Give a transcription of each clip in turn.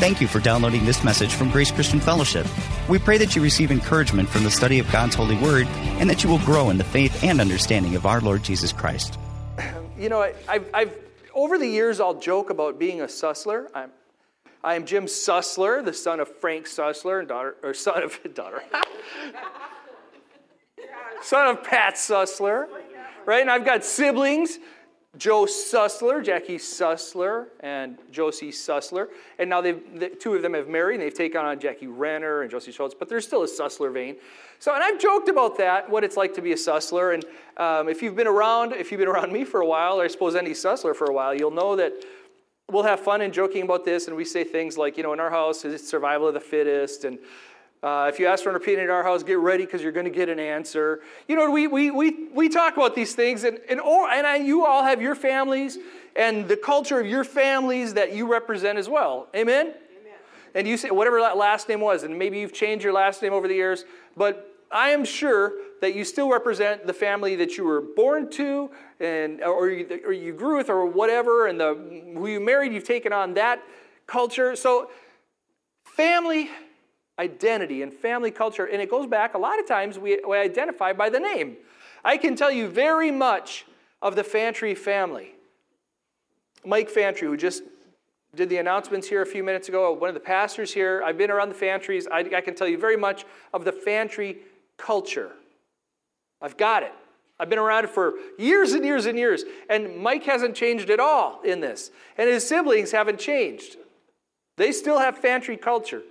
Thank you for downloading this message from Grace Christian Fellowship. We pray that you receive encouragement from the study of God's holy word and that you will grow in the faith and understanding of our Lord Jesus Christ. You know, I, I've, I've over the years, I'll joke about being a Sussler. I'm, I am Jim Sussler, the son of Frank Sussler and daughter, or son of daughter, son of Pat Sussler, right? And I've got siblings, Joe Sussler, Jackie Sussler, and Josie Sussler. And now they've, the two of them have married, and they've taken on Jackie Renner and Josie Schultz, but there's still a Sussler vein. So, and I've joked about that, what it's like to be a Sussler. And um, if you've been around, if you've been around me for a while, or I suppose any Sussler for a while, you'll know that we'll have fun and joking about this, and we say things like, you know, in our house, it's survival of the fittest, and uh, if you ask for an opinion in our house, get ready because you're going to get an answer. You know, we, we, we, we talk about these things, and, and, or, and I, you all have your families and the culture of your families that you represent as well. Amen? Amen? And you say, whatever that last name was, and maybe you've changed your last name over the years, but I am sure that you still represent the family that you were born to and, or, you, or you grew with or whatever, and the, who you married, you've taken on that culture. So, family identity and family culture, and it goes back a lot of times we, we identify by the name. I can tell you very much of the Fantry family. Mike Fantry, who just did the announcements here a few minutes ago, one of the pastors here, I've been around the Fantrys. I, I can tell you very much of the Fantry culture. I've got it. I've been around it for years and years and years. And Mike hasn't changed at all in this. And his siblings haven't changed. They still have Fantry culture.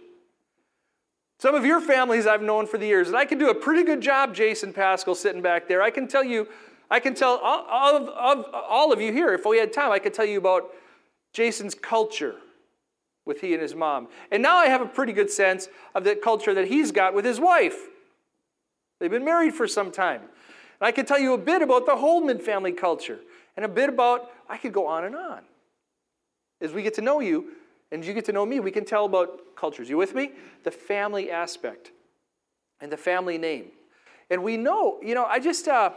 Some of your families I've known for the years, and I can do a pretty good job, Jason Pascal, sitting back there. I can tell you, I can tell all, of, of, all of you here, if we had time, I could tell you about Jason's culture with he and his mom. And now I have a pretty good sense of the culture that he's got with his wife. They've been married for some time. And I could tell you a bit about the Holdman family culture and a bit about, I could go on and on. As we get to know you and you get to know me, we can tell about cultures. You with me? The family aspect and the family name. And we know, you know, I just, uh,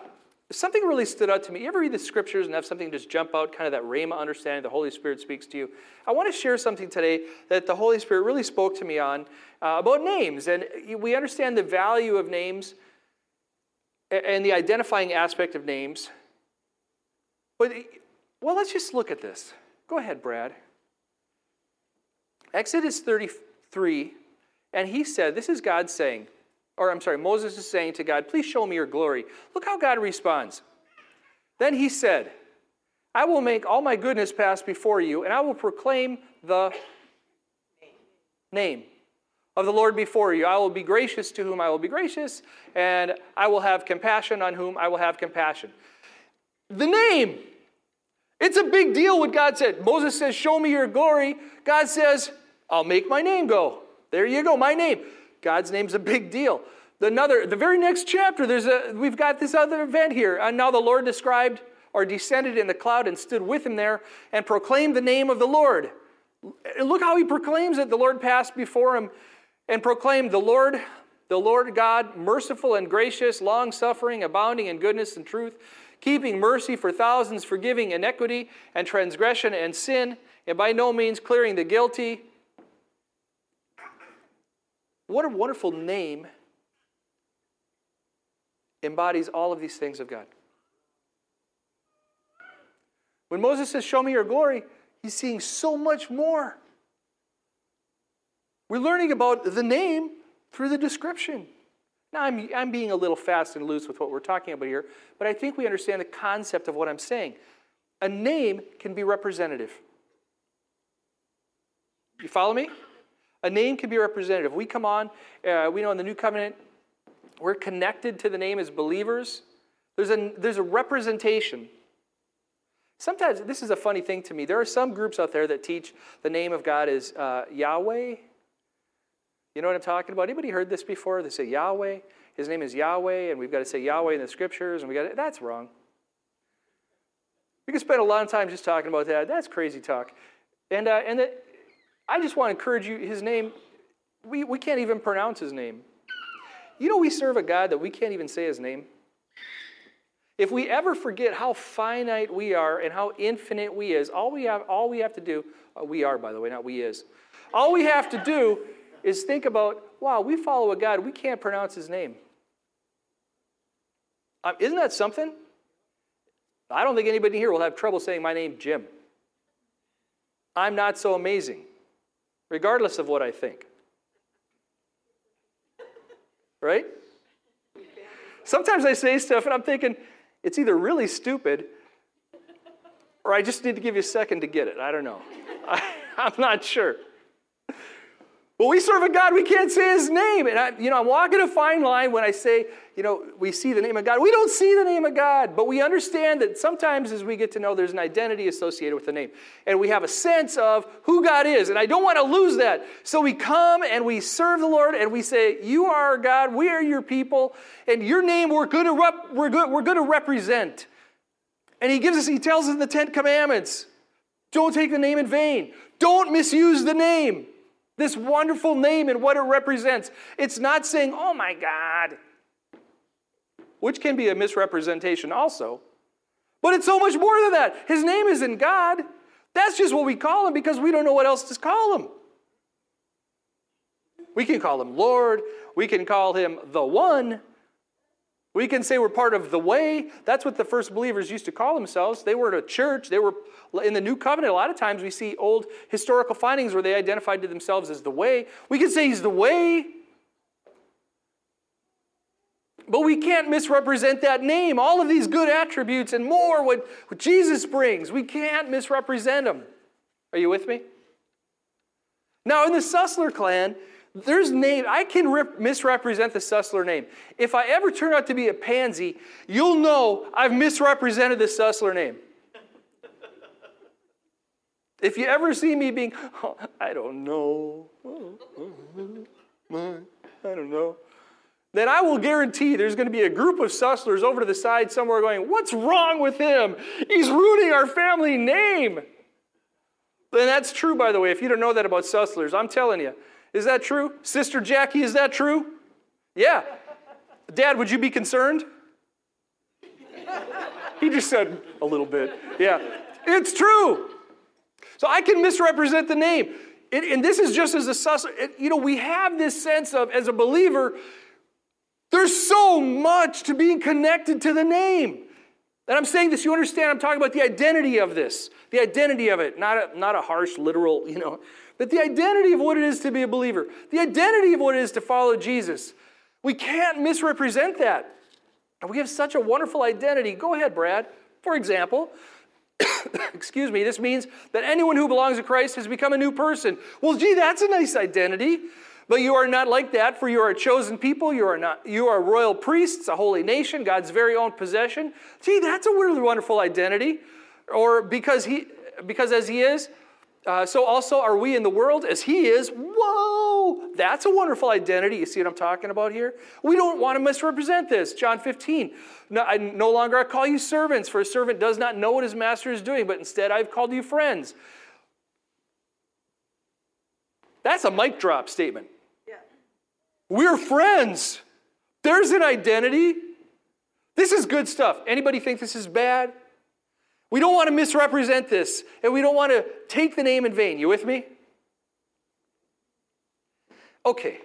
something really stood out to me. You ever read the scriptures and have something just jump out, kind of that Rhema understanding the Holy Spirit speaks to you? I want to share something today that the Holy Spirit really spoke to me on uh, about names. And we understand the value of names and the identifying aspect of names. But, well, let's just look at this. Go ahead, Brad. Exodus 33, and he said, This is God saying, or I'm sorry, Moses is saying to God, Please show me your glory. Look how God responds. Then he said, I will make all my goodness pass before you, and I will proclaim the name of the Lord before you. I will be gracious to whom I will be gracious, and I will have compassion on whom I will have compassion. The name. It's a big deal what God said. Moses says, Show me your glory. God says, I'll make my name go. There you go, my name. God's name's a big deal. Another, the very next chapter, there's a, we've got this other event here. And now the Lord described or descended in the cloud and stood with him there and proclaimed the name of the Lord. Look how he proclaims it. The Lord passed before him and proclaimed, The Lord, the Lord God, merciful and gracious, long suffering, abounding in goodness and truth, keeping mercy for thousands, forgiving iniquity and transgression and sin, and by no means clearing the guilty. What a wonderful name embodies all of these things of God. When Moses says, Show me your glory, he's seeing so much more. We're learning about the name through the description. Now, I'm, I'm being a little fast and loose with what we're talking about here, but I think we understand the concept of what I'm saying. A name can be representative. You follow me? A name can be representative. We come on, uh, we know in the New Covenant, we're connected to the name as believers. There's a, there's a representation. Sometimes, this is a funny thing to me. There are some groups out there that teach the name of God is uh, Yahweh. You know what I'm talking about? Anybody heard this before? They say Yahweh. His name is Yahweh, and we've got to say Yahweh in the scriptures, and we got to, that's wrong. We could spend a lot of time just talking about that. That's crazy talk. And, uh, and the, I just want to encourage you, his name, we, we can't even pronounce his name. You know, we serve a God that we can't even say his name. If we ever forget how finite we are and how infinite we is, all we have, all we have to do, uh, we are, by the way, not we is. All we have to do is think about, wow, we follow a God, we can't pronounce his name. Um, isn't that something? I don't think anybody here will have trouble saying my name, Jim. I'm not so amazing, regardless of what I think. Right? Sometimes I say stuff and I'm thinking, it's either really stupid or I just need to give you a second to get it. I don't know. I, am not sure. But we serve a God, we can't say his name. And I, you know, I'm walking a fine line when I say, you know, we see the name of God. We don't see the name of God, but we understand that sometimes as we get to know, there's an identity associated with the name. And we have a sense of who God is. And I don't want to lose that. So we come and we serve the Lord and we say, You are our God, we are your people, and your name we're going to, rep- we're good, we're going to represent. And he gives us, he tells us in the Ten Commandments don't take the name in vain, don't misuse the name. This wonderful name and what it represents. It's not saying, oh my God, which can be a misrepresentation also. But it's so much more than that. His name isn't God. That's just what we call him because we don't know what else to call him. We can call him Lord. We can call him the One. We can say we're part of the way. That's what the first believers used to call themselves. They weren't a church. They were in the new covenant. A lot of times we see old historical findings where they identified to themselves as the way. We can say he's the way. But we can't misrepresent that name. All of these good attributes and more, what, what Jesus brings, we can't misrepresent them. Are you with me? Now, in the Sussler clan, there's name, I can rip, misrepresent the Sussler name. If I ever turn out to be a pansy, you'll know I've misrepresented the Sussler name. if you ever see me being, oh, I don't know, I don't know, then I will guarantee there's going to be a group of Susslers over to the side somewhere going, What's wrong with him? He's ruining our family name. And that's true, by the way, if you don't know that about Susslers. I'm telling you. Is that true? Sister Jackie, is that true? Yeah. Dad, would you be concerned? He just said a little bit. Yeah. It's true. So I can misrepresent the name. It, and this is just as a sus. It, you know, we have this sense of, as a believer, there's so much to being connected to the name. And I'm saying this, you understand, I'm talking about the identity of this, the identity of it, not a, not a harsh, literal, you know, but the identity of what it is to be a believer, the identity of what it is to follow Jesus. We can't misrepresent that. And we have such a wonderful identity. Go ahead, Brad. For example, excuse me, this means that anyone who belongs to Christ has become a new person. Well, gee, that's a nice identity. But you are not like that, for you are a chosen people. You are not. You are royal priests, a holy nation, God's very own possession. Gee, that's a really wonderful identity. Or because he, because as he is, uh, so also are we in the world as he is. Whoa, that's a wonderful identity. You see what I'm talking about here? We don't want to misrepresent this. John 15. No, I no longer I call you servants, for a servant does not know what his master is doing, but instead I've called you friends. That's a mic drop statement. We're friends. There's an identity. This is good stuff. Anybody think this is bad? We don't want to misrepresent this, and we don't want to take the name in vain. You with me? Okay.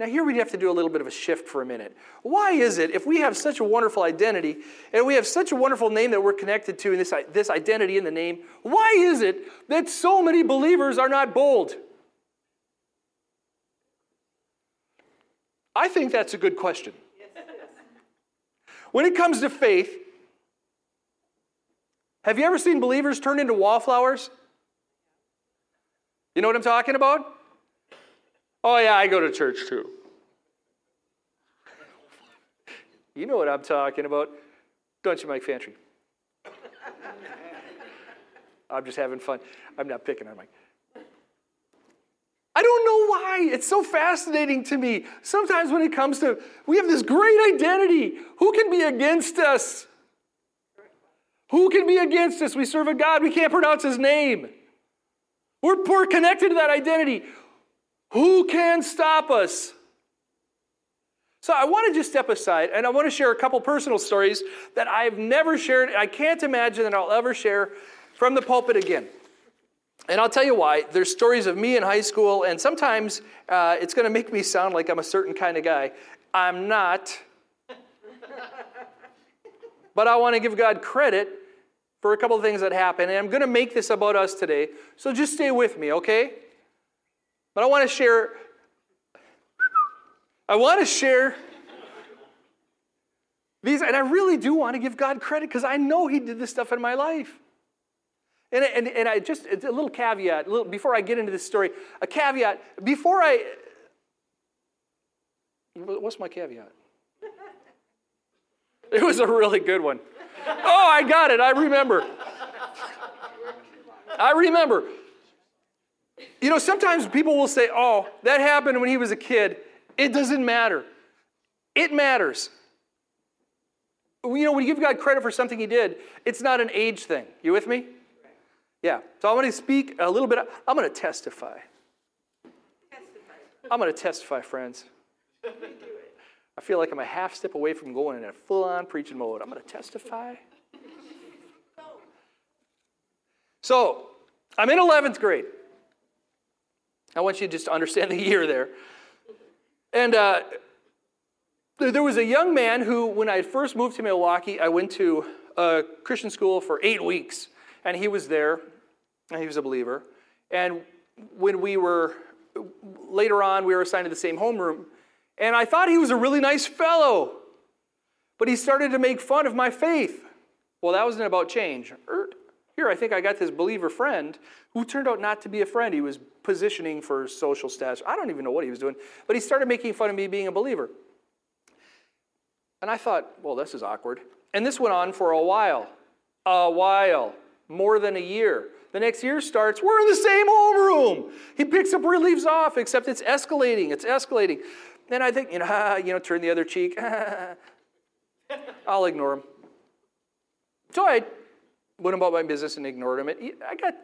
Now, here we have to do a little bit of a shift for a minute. Why is it, if we have such a wonderful identity and we have such a wonderful name that we're connected to and this, this identity in the name, why is it that so many believers are not bold? I think that's a good question. When it comes to faith, have you ever seen believers turn into wallflowers? You know what I'm talking about? Oh, yeah, I go to church too. You know what I'm talking about, don't you, Mike Fantry? I'm just having fun. I'm not picking on Mike. I don't know why. It's so fascinating to me. Sometimes when it comes to, we have this great identity. Who can be against us? Who can be against us? We serve a God, we can't pronounce his name. We're, we're connected to that identity. Who can stop us? So I want to just step aside and I want to share a couple personal stories that I've never shared. I can't imagine that I'll ever share from the pulpit again. And I'll tell you why. There's stories of me in high school, and sometimes uh, it's going to make me sound like I'm a certain kind of guy. I'm not. but I want to give God credit for a couple of things that happened, and I'm going to make this about us today. So just stay with me, okay? But I want to share. I want to share these, and I really do want to give God credit because I know He did this stuff in my life. And, and, and I just, a little caveat, a little, before I get into this story, a caveat, before I, what's my caveat? It was a really good one. Oh, I got it, I remember. I remember. You know, sometimes people will say, oh, that happened when he was a kid. It doesn't matter. It matters. You know, when you give God credit for something he did, it's not an age thing. You with me? Yeah. So I want to speak a little bit. I'm going to testify. testify. I'm going to testify, friends. I feel like I'm a half step away from going in a full on preaching mode. I'm going to testify. So, I'm in 11th grade. I want you to just understand the year there. And uh, there was a young man who, when I first moved to Milwaukee, I went to a Christian school for eight weeks and he was there, and he was a believer. And when we were later on, we were assigned to the same homeroom, and I thought he was a really nice fellow, but he started to make fun of my faith. Well, that wasn't about change. Er, here, I think I got this believer friend who turned out not to be a friend. He was positioning for social status. I don't even know what he was doing, but he started making fun of me being a believer. And I thought, well, this is awkward. And this went on for a while. A while more than a year. The next year starts, we're in the same homeroom. He picks up where he leaves off, except it's escalating, it's escalating. And I think, you know, you know, turn the other cheek. I'll ignore him. So I went about my business and ignored him. I got,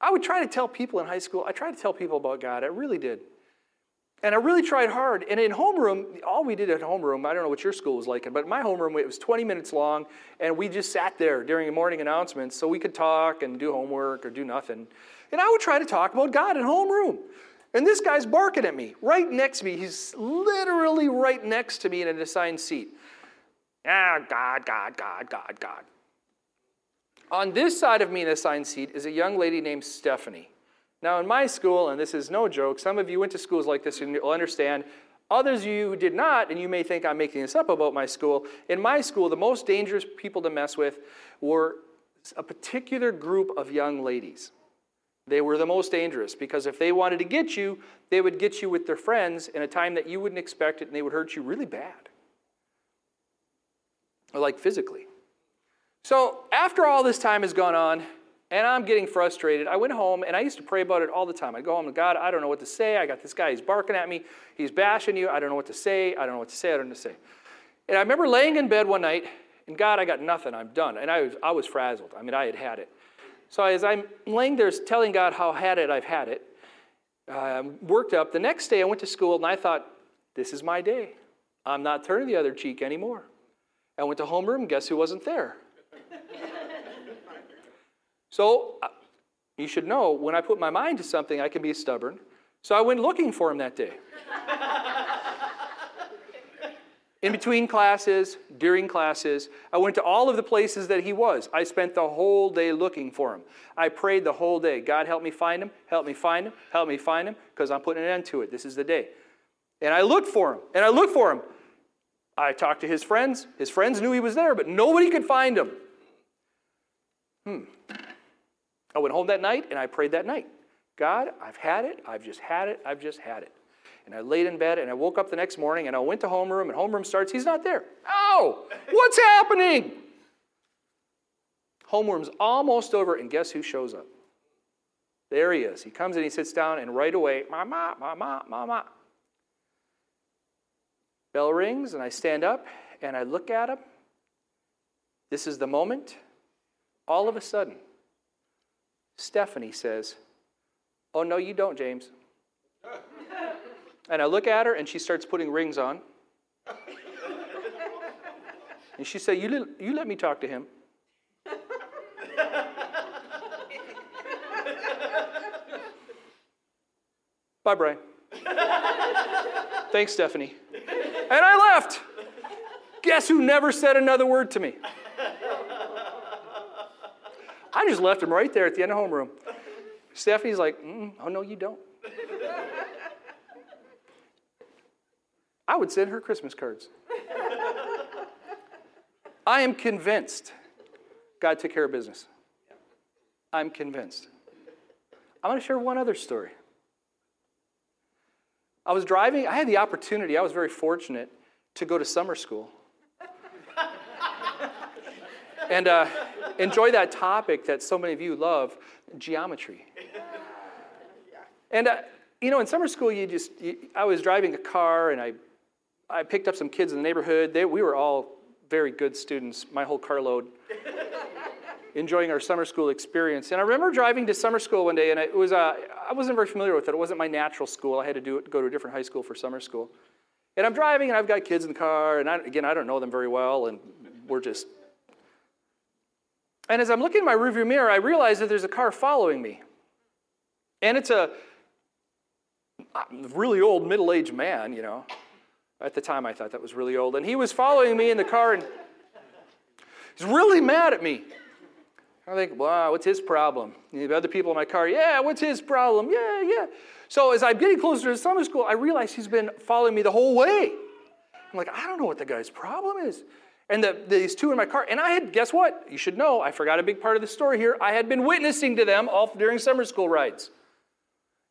I would try to tell people in high school, I tried to tell people about God. I really did. And I really tried hard. And in homeroom, all we did at homeroom, I don't know what your school was like, but my homeroom, it was 20 minutes long, and we just sat there during the morning announcements so we could talk and do homework or do nothing. And I would try to talk about God in homeroom. And this guy's barking at me right next to me. He's literally right next to me in an assigned seat. Ah, God, God, God, God, God. On this side of me in the assigned seat is a young lady named Stephanie. Now, in my school, and this is no joke, some of you went to schools like this and you'll understand. Others of you did not, and you may think I'm making this up about my school. In my school, the most dangerous people to mess with were a particular group of young ladies. They were the most dangerous because if they wanted to get you, they would get you with their friends in a time that you wouldn't expect it, and they would hurt you really bad. Like physically. So, after all this time has gone on, and I'm getting frustrated. I went home and I used to pray about it all the time. I'd go home to God, I don't know what to say. I got this guy, he's barking at me, he's bashing you. I don't know what to say. I don't know what to say. I don't know what to say. And I remember laying in bed one night, and God, I got nothing. I'm done. And I was, I was frazzled. I mean, I had had it. So as I'm laying there telling God how I had it, I've had it, uh, worked up. The next day I went to school and I thought, this is my day. I'm not turning the other cheek anymore. I went to homeroom, guess who wasn't there? So uh, you should know when I put my mind to something, I can be stubborn. So I went looking for him that day. In between classes, during classes, I went to all of the places that he was. I spent the whole day looking for him. I prayed the whole day God, help me find him, help me find him, help me find him, because I'm putting an end to it. This is the day. And I looked for him, and I looked for him. I talked to his friends. His friends knew he was there, but nobody could find him. Hmm. I went home that night and I prayed that night. God, I've had it. I've just had it. I've just had it. And I laid in bed and I woke up the next morning and I went to homeroom and homeroom starts. He's not there. Oh, what's happening? Homeroom's almost over and guess who shows up? There he is. He comes and he sits down and right away, mama, mama, mama. Bell rings and I stand up and I look at him. This is the moment. All of a sudden, Stephanie says, Oh, no, you don't, James. and I look at her and she starts putting rings on. And she said, You let, you let me talk to him. Bye, Brian. Thanks, Stephanie. And I left. Guess who never said another word to me? I just left him right there at the end of the homeroom. Stephanie's like, mm, oh, no, you don't. I would send her Christmas cards. I am convinced God took care of business. I'm convinced. I'm going to share one other story. I was driving, I had the opportunity, I was very fortunate to go to summer school. and uh, enjoy that topic that so many of you love geometry. And, uh, you know, in summer school, you just, you, I was driving a car and I, I picked up some kids in the neighborhood. They, we were all very good students, my whole carload, enjoying our summer school experience. And I remember driving to summer school one day, and it was, uh, I wasn't very familiar with it. It wasn't my natural school. I had to do it, go to a different high school for summer school. And I'm driving, and I've got kids in the car, and I, again, I don't know them very well, and we're just. And as I'm looking in my rearview mirror, I realize that there's a car following me. And it's a uh, really old middle aged man, you know. At the time, I thought that was really old. And he was following me in the car, and he's really mad at me. I think, wow, what's his problem? The other people in my car, yeah, what's his problem? Yeah, yeah. So as I'm getting closer to summer school, I realize he's been following me the whole way. I'm like, I don't know what the guy's problem is. And the, these two in my car, and I had, guess what? You should know, I forgot a big part of the story here. I had been witnessing to them all during summer school rides.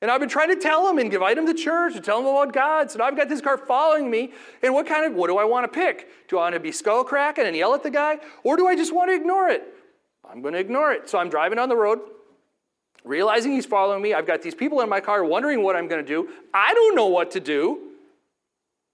And I've been trying to tell them and invite them to church and tell them about God. So now I've got this car following me. And what kind of, what do I want to pick? Do I want to be skull cracking and yell at the guy? Or do I just want to ignore it? I'm going to ignore it. So I'm driving on the road, realizing he's following me. I've got these people in my car wondering what I'm going to do. I don't know what to do.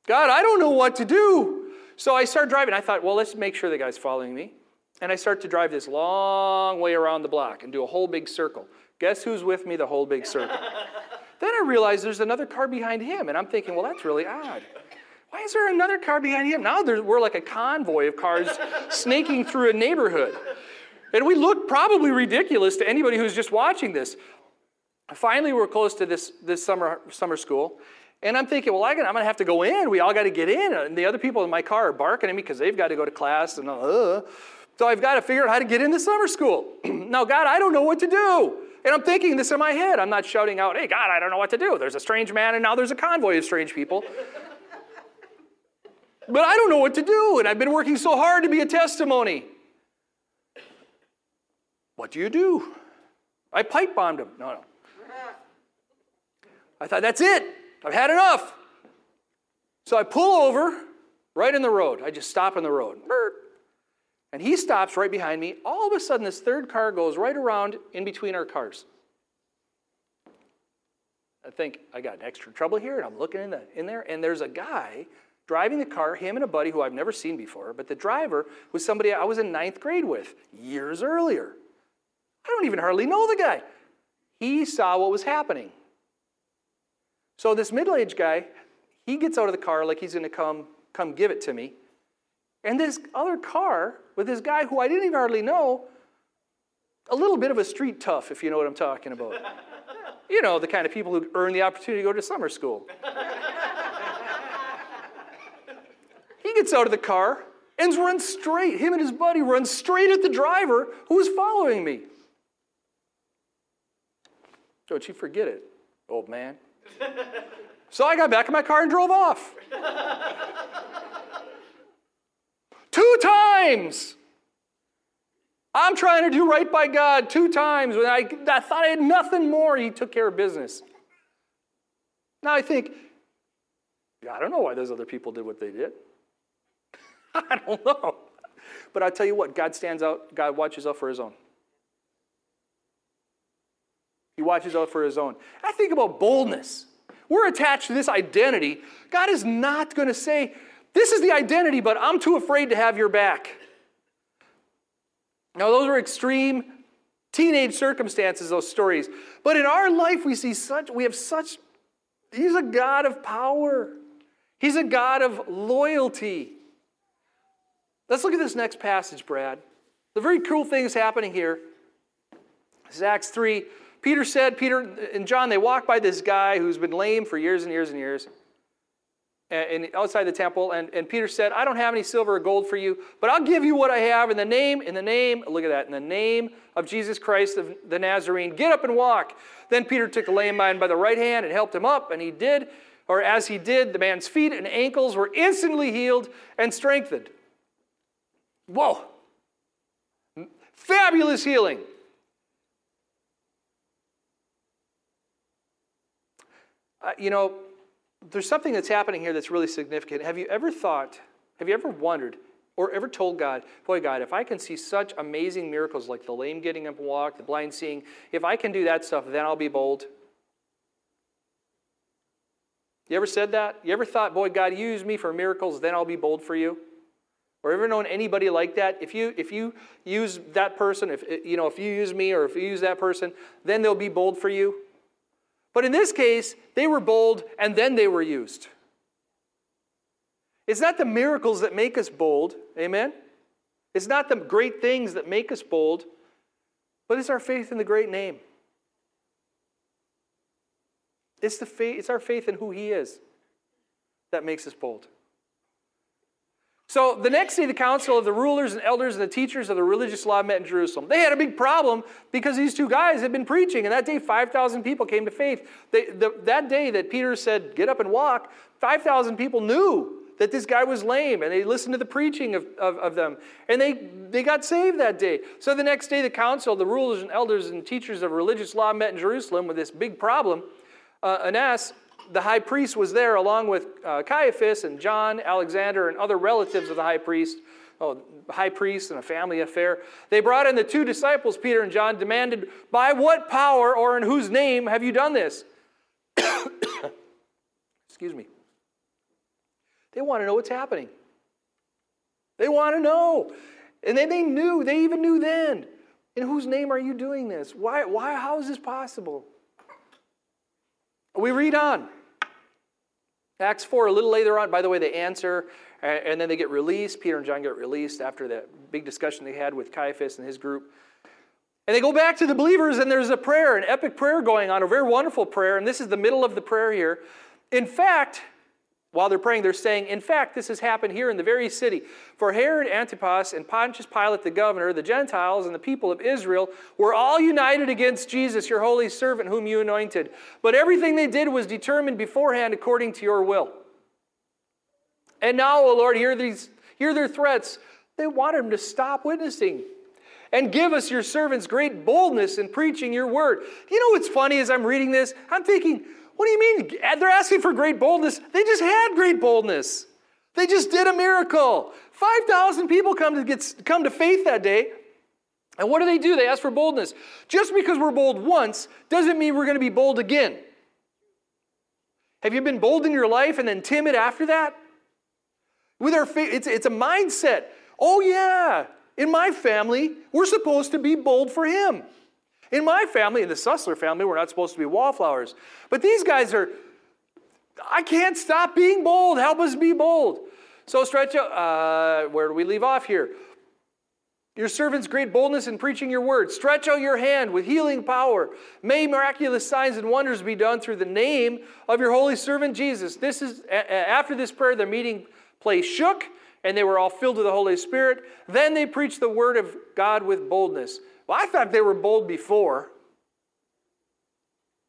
God, I don't know what to do. So I start driving. I thought, well, let's make sure the guy's following me. And I start to drive this long way around the block and do a whole big circle. Guess who's with me the whole big circle? then I realize there's another car behind him, and I'm thinking, well, that's really odd. Why is there another car behind him? Now we're like a convoy of cars snaking through a neighborhood. And we look probably ridiculous to anybody who's just watching this. Finally, we're close to this, this summer, summer school. And I'm thinking, well, I'm going to have to go in. We all got to get in. And the other people in my car are barking at me because they've got to go to class. And uh, so I've got to figure out how to get into summer school. now, God, I don't know what to do. And I'm thinking this in my head. I'm not shouting out, hey, God, I don't know what to do. There's a strange man, and now there's a convoy of strange people. but I don't know what to do, and I've been working so hard to be a testimony. What do you do? I pipe bombed him. No, no. I thought, that's it. I've had enough. So I pull over right in the road. I just stop in the road. And he stops right behind me. All of a sudden, this third car goes right around in between our cars. I think I got extra trouble here, and I'm looking in, the, in there, and there's a guy driving the car, him and a buddy who I've never seen before, but the driver was somebody I was in ninth grade with years earlier. I don't even hardly know the guy. He saw what was happening. So this middle-aged guy, he gets out of the car like he's going to come come give it to me. And this other car with this guy who I didn't even hardly know, a little bit of a street tough, if you know what I'm talking about. you know, the kind of people who earn the opportunity to go to summer school. he gets out of the car and runs straight. Him and his buddy run straight at the driver who was following me. Don't you forget it, old man. So I got back in my car and drove off. Two times. I'm trying to do right by God two times. When I, I thought I had nothing more, He took care of business. Now I think, I don't know why those other people did what they did. I don't know. But I tell you what, God stands out, God watches out for His own. He watches out for His own. I think about boldness. We're attached to this identity. God is not going to say, this is the identity, but I'm too afraid to have your back. Now, those are extreme teenage circumstances, those stories. But in our life, we see such, we have such, he's a God of power. He's a God of loyalty. Let's look at this next passage, Brad. The very cool thing is happening here. This is Acts 3. Peter said, Peter and John, they walk by this guy who's been lame for years and years and years and outside the temple. And, and Peter said, I don't have any silver or gold for you, but I'll give you what I have in the name, in the name, look at that, in the name of Jesus Christ of the Nazarene. Get up and walk. Then Peter took the lame man by the right hand and helped him up, and he did, or as he did, the man's feet and ankles were instantly healed and strengthened. Whoa! Fabulous healing. Uh, you know, there's something that's happening here that's really significant. Have you ever thought, have you ever wondered, or ever told God, boy, God, if I can see such amazing miracles like the lame getting up and walk, the blind seeing, if I can do that stuff, then I'll be bold? You ever said that? You ever thought, boy, God, use me for miracles, then I'll be bold for you? Or ever known anybody like that? If you if you use that person, if you know, if you use me or if you use that person, then they'll be bold for you. But in this case, they were bold and then they were used. It's not the miracles that make us bold, amen? It's not the great things that make us bold, but it's our faith in the great name. It's, the faith, it's our faith in who He is that makes us bold. So the next day, the council of the rulers and elders and the teachers of the religious law met in Jerusalem. They had a big problem because these two guys had been preaching, and that day, 5,000 people came to faith. They, the, that day that Peter said, Get up and walk, 5,000 people knew that this guy was lame, and they listened to the preaching of, of, of, them, and they, they got saved that day. So the next day, the council, the rulers and elders and teachers of religious law met in Jerusalem with this big problem. Uh, Annas the high priest was there along with uh, Caiaphas and John, Alexander, and other relatives of the high priest. Oh, high priest and a family affair. They brought in the two disciples, Peter and John, demanded, By what power or in whose name have you done this? Excuse me. They want to know what's happening. They want to know. And then they knew, they even knew then. In whose name are you doing this? Why, why, how is this possible? We read on. Acts 4, a little later on, by the way, they answer and then they get released. Peter and John get released after that big discussion they had with Caiaphas and his group. And they go back to the believers, and there's a prayer, an epic prayer going on, a very wonderful prayer. And this is the middle of the prayer here. In fact, while they're praying, they're saying, In fact, this has happened here in the very city. For Herod Antipas and Pontius Pilate the governor, the Gentiles, and the people of Israel were all united against Jesus, your holy servant, whom you anointed. But everything they did was determined beforehand according to your will. And now, O Lord, hear, these, hear their threats. They want him to stop witnessing and give us, your servants, great boldness in preaching your word. You know what's funny as I'm reading this? I'm thinking, what do you mean? They're asking for great boldness. They just had great boldness. They just did a miracle. 5,000 people come to, get, come to faith that day. And what do they do? They ask for boldness. Just because we're bold once doesn't mean we're going to be bold again. Have you been bold in your life and then timid after that? With our faith, it's, it's a mindset. Oh, yeah, in my family, we're supposed to be bold for Him. In my family, in the Sussler family, we're not supposed to be wallflowers. But these guys are, I can't stop being bold. Help us be bold. So, stretch out, uh, where do we leave off here? Your servant's great boldness in preaching your word. Stretch out your hand with healing power. May miraculous signs and wonders be done through the name of your holy servant Jesus. This is after this prayer, the meeting place shook, and they were all filled with the Holy Spirit. Then they preached the word of God with boldness. Well, I thought they were bold before.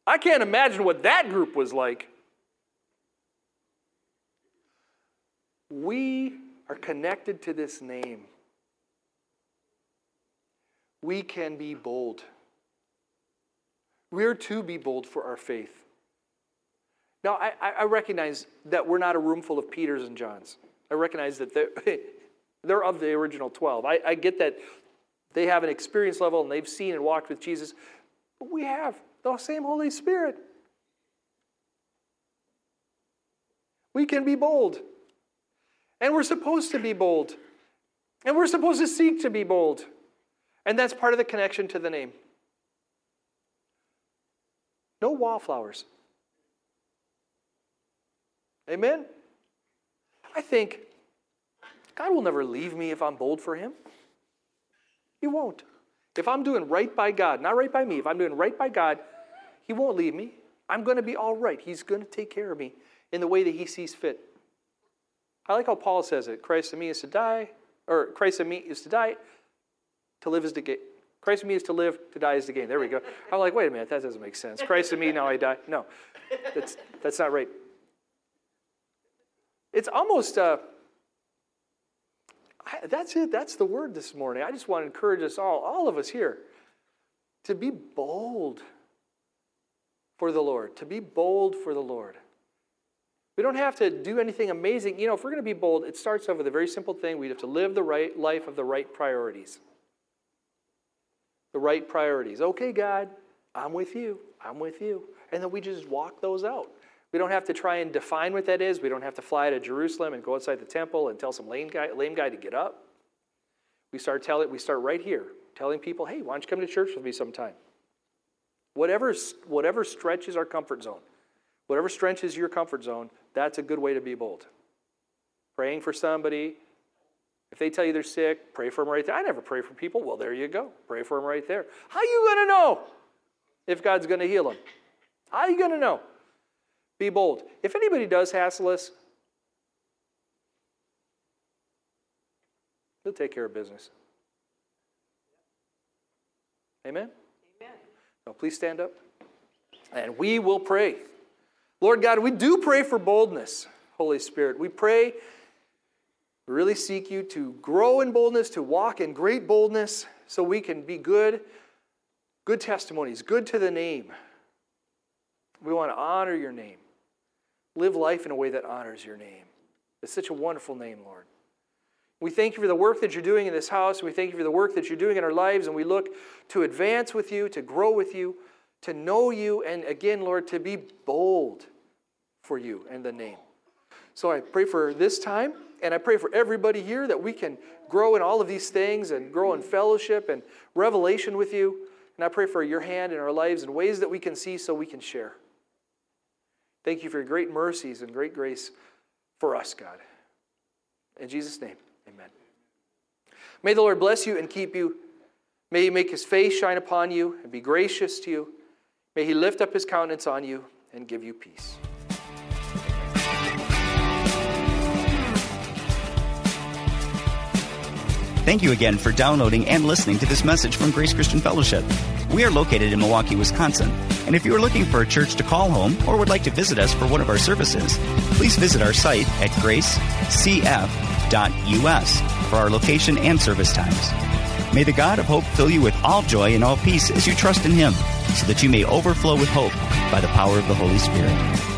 I can't imagine what that group was like. We are connected to this name. We can be bold. We're to be bold for our faith. Now, I, I recognize that we're not a room full of Peters and Johns. I recognize that they're, they're of the original 12. I, I get that they have an experience level and they've seen and walked with Jesus. But we have the same Holy Spirit. We can be bold. And we're supposed to be bold. And we're supposed to seek to be bold. And that's part of the connection to the name. No wallflowers. Amen? I think God will never leave me if I'm bold for Him. He won't. If I'm doing right by God, not right by me, if I'm doing right by God, He won't leave me. I'm going to be all right. He's going to take care of me in the way that He sees fit. I like how Paul says it Christ in me is to die, or Christ in me is to die, to live is to gain. Christ in me is to live, to die is to gain. There we go. I'm like, wait a minute, that doesn't make sense. Christ in me, now I die. No, that's, that's not right. It's almost, uh, I, that's it. That's the word this morning. I just want to encourage us all, all of us here, to be bold for the Lord, to be bold for the Lord. We don't have to do anything amazing. You know, if we're going to be bold, it starts off with a very simple thing. We have to live the right life of the right priorities. The right priorities. Okay, God, I'm with you. I'm with you. And then we just walk those out. We don't have to try and define what that is. We don't have to fly to Jerusalem and go outside the temple and tell some lame guy, lame guy to get up. We start telling, we start right here, telling people, hey, why don't you come to church with me sometime? Whatever, whatever stretches our comfort zone, whatever stretches your comfort zone, that's a good way to be bold. Praying for somebody. If they tell you they're sick, pray for them right there. I never pray for people. Well, there you go. Pray for them right there. How are you going to know if God's going to heal them? How are you going to know? Be bold. If anybody does hassle us, he'll take care of business. Amen? Amen. Now, please stand up. And we will pray. Lord God, we do pray for boldness, Holy Spirit. We pray, we really seek you to grow in boldness, to walk in great boldness, so we can be good, good testimonies, good to the name. We want to honor your name. Live life in a way that honors your name. It's such a wonderful name, Lord. We thank you for the work that you're doing in this house. We thank you for the work that you're doing in our lives, and we look to advance with you, to grow with you, to know you, and again, Lord, to be bold for you and the name. So I pray for this time, and I pray for everybody here that we can grow in all of these things and grow in fellowship and revelation with you. And I pray for your hand in our lives in ways that we can see so we can share. Thank you for your great mercies and great grace for us, God. In Jesus' name, amen. May the Lord bless you and keep you. May he make his face shine upon you and be gracious to you. May he lift up his countenance on you and give you peace. Thank you again for downloading and listening to this message from Grace Christian Fellowship. We are located in Milwaukee, Wisconsin, and if you are looking for a church to call home or would like to visit us for one of our services, please visit our site at gracecf.us for our location and service times. May the God of hope fill you with all joy and all peace as you trust in Him, so that you may overflow with hope by the power of the Holy Spirit.